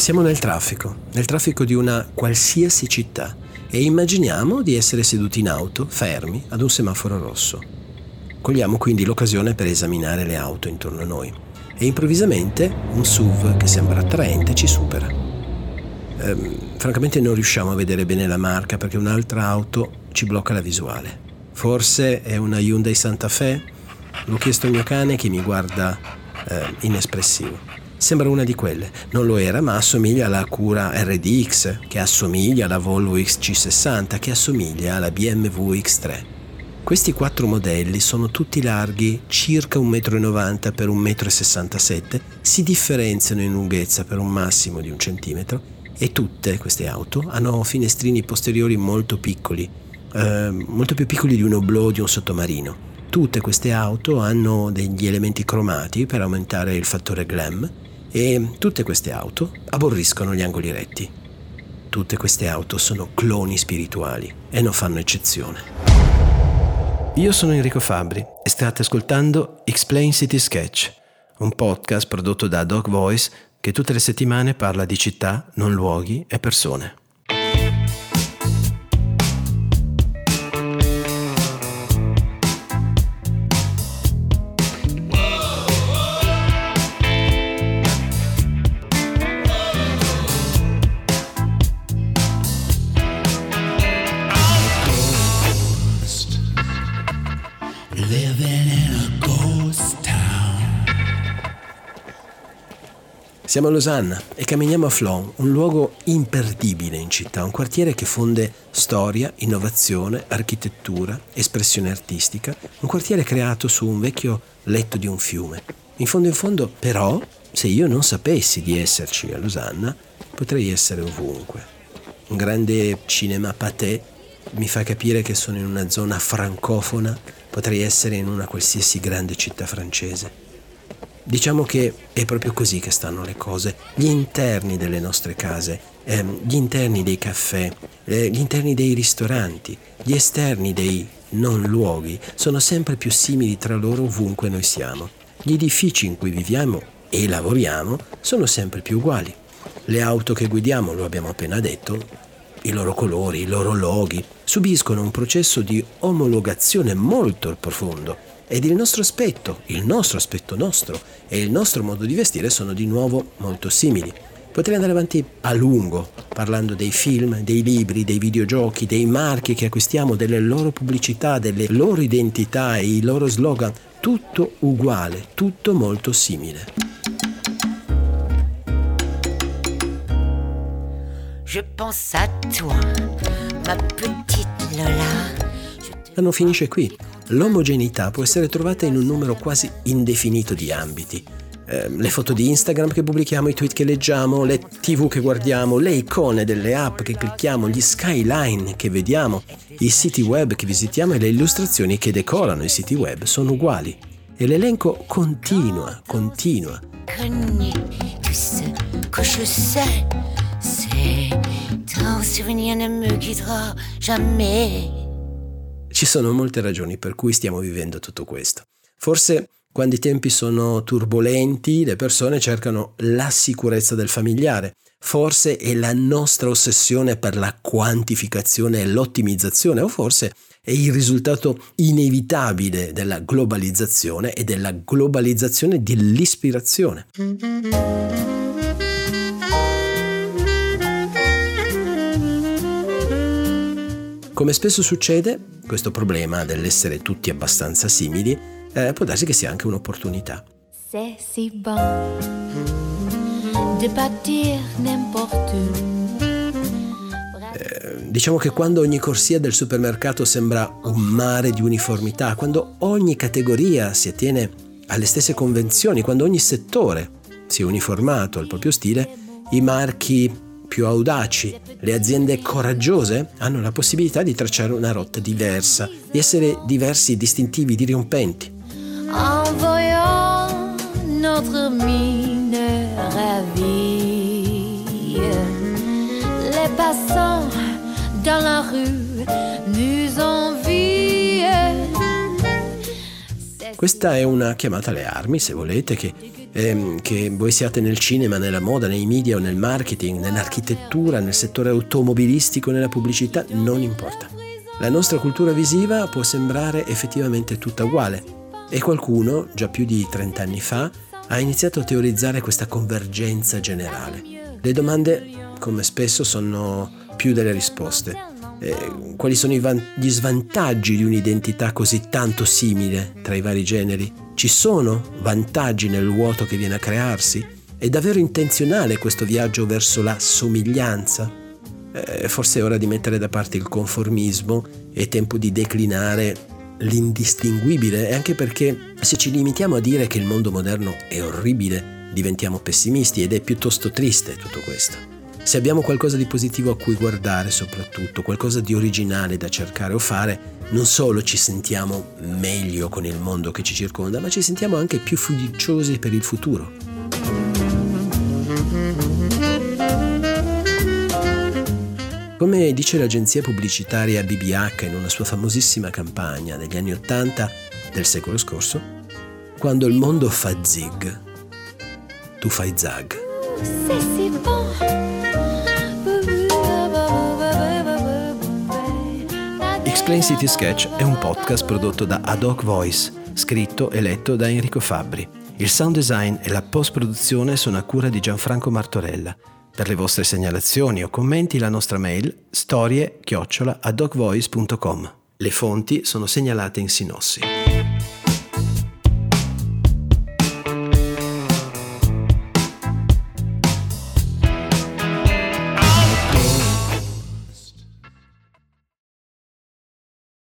Siamo nel traffico, nel traffico di una qualsiasi città e immaginiamo di essere seduti in auto, fermi, ad un semaforo rosso. Cogliamo quindi l'occasione per esaminare le auto intorno a noi e improvvisamente un SUV che sembra attraente ci supera. Ehm, francamente non riusciamo a vedere bene la marca perché un'altra auto ci blocca la visuale. Forse è una Hyundai Santa Fe? L'ho chiesto al mio cane che mi guarda eh, inespressivo. Sembra una di quelle. Non lo era, ma assomiglia alla Cura RDX, che assomiglia alla Volvo XC60, che assomiglia alla BMW X3. Questi quattro modelli sono tutti larghi circa 1,90 m per 1,67 m, si differenziano in lunghezza per un massimo di un centimetro e tutte queste auto hanno finestrini posteriori molto piccoli, eh, molto più piccoli di un oblò di un sottomarino. Tutte queste auto hanno degli elementi cromati per aumentare il fattore glam e tutte queste auto aborriscono gli angoli retti. Tutte queste auto sono cloni spirituali e non fanno eccezione. Io sono Enrico Fabri e state ascoltando Explain City Sketch, un podcast prodotto da Dog Voice che tutte le settimane parla di città, non luoghi e persone. Siamo a Losanna e camminiamo a Flon, un luogo imperdibile in città, un quartiere che fonde storia, innovazione, architettura, espressione artistica, un quartiere creato su un vecchio letto di un fiume. In fondo in fondo, però, se io non sapessi di esserci a Losanna, potrei essere ovunque. Un grande cinema paté mi fa capire che sono in una zona francofona, potrei essere in una qualsiasi grande città francese. Diciamo che è proprio così che stanno le cose. Gli interni delle nostre case, ehm, gli interni dei caffè, eh, gli interni dei ristoranti, gli esterni dei non luoghi sono sempre più simili tra loro ovunque noi siamo. Gli edifici in cui viviamo e lavoriamo sono sempre più uguali. Le auto che guidiamo, lo abbiamo appena detto, i loro colori, i loro loghi, subiscono un processo di omologazione molto profondo ed il nostro aspetto, il nostro aspetto nostro e il nostro modo di vestire sono di nuovo molto simili. Potrei andare avanti a lungo parlando dei film, dei libri, dei videogiochi, dei marchi che acquistiamo, delle loro pubblicità, delle loro identità e i loro slogan, tutto uguale, tutto molto simile. Je pense à toi, ma petite Lola. Ma non finisce qui. L'omogeneità può essere trovata in un numero quasi indefinito di ambiti. Eh, le foto di Instagram che pubblichiamo, i tweet che leggiamo, le tv che guardiamo, le icone delle app che clicchiamo, gli skyline che vediamo, i siti web che visitiamo e le illustrazioni che decorano i siti web sono uguali. E l'elenco continua, continua. C'est souvenir ne me quittera jamais. Ci sono molte ragioni per cui stiamo vivendo tutto questo. Forse quando i tempi sono turbolenti le persone cercano la sicurezza del familiare. Forse è la nostra ossessione per la quantificazione e l'ottimizzazione o forse è il risultato inevitabile della globalizzazione e della globalizzazione dell'ispirazione. Come spesso succede, questo problema dell'essere tutti abbastanza simili eh, può darsi che sia anche un'opportunità. C'est si bon de partir n'importe où. Eh, diciamo che quando ogni corsia del supermercato sembra un mare di uniformità, quando ogni categoria si attiene alle stesse convenzioni, quando ogni settore si è uniformato al proprio stile, i marchi più audaci, le aziende coraggiose hanno la possibilità di tracciare una rotta diversa, di essere diversi, distintivi, dirompenti. En voyant notre mine ravie, les passants dans la rue nous envient. Questa è una chiamata alle armi, se volete, che ehm, che voi siate nel cinema, nella moda, nei media o nel marketing, nell'architettura, nel settore automobilistico, nella pubblicità, non importa. La nostra cultura visiva può sembrare effettivamente tutta uguale e qualcuno, già più di 30 anni fa, ha iniziato a teorizzare questa convergenza generale. Le domande, come spesso, sono più delle risposte. Eh, quali sono van- gli svantaggi di un'identità così tanto simile tra i vari generi? Ci sono vantaggi nel vuoto che viene a crearsi? È davvero intenzionale questo viaggio verso la somiglianza? Eh, forse è ora di mettere da parte il conformismo, è tempo di declinare l'indistinguibile anche perché se ci limitiamo a dire che il mondo moderno è orribile, diventiamo pessimisti ed è piuttosto triste tutto questo. Se abbiamo qualcosa di positivo a cui guardare soprattutto, qualcosa di originale da cercare o fare, non solo ci sentiamo meglio con il mondo che ci circonda, ma ci sentiamo anche più fiduciosi per il futuro. Come dice l'agenzia pubblicitaria BBH in una sua famosissima campagna degli anni Ottanta del secolo scorso, quando il mondo fa zig, tu fai zag. Explain City Sketch è un podcast prodotto da Ad Hoc Voice, scritto e letto da Enrico Fabbri. Il sound design e la post-produzione sono a cura di Gianfranco Martorella. Per le vostre segnalazioni o commenti la nostra mail storie-adocvoice.com. Le fonti sono segnalate in sinossi.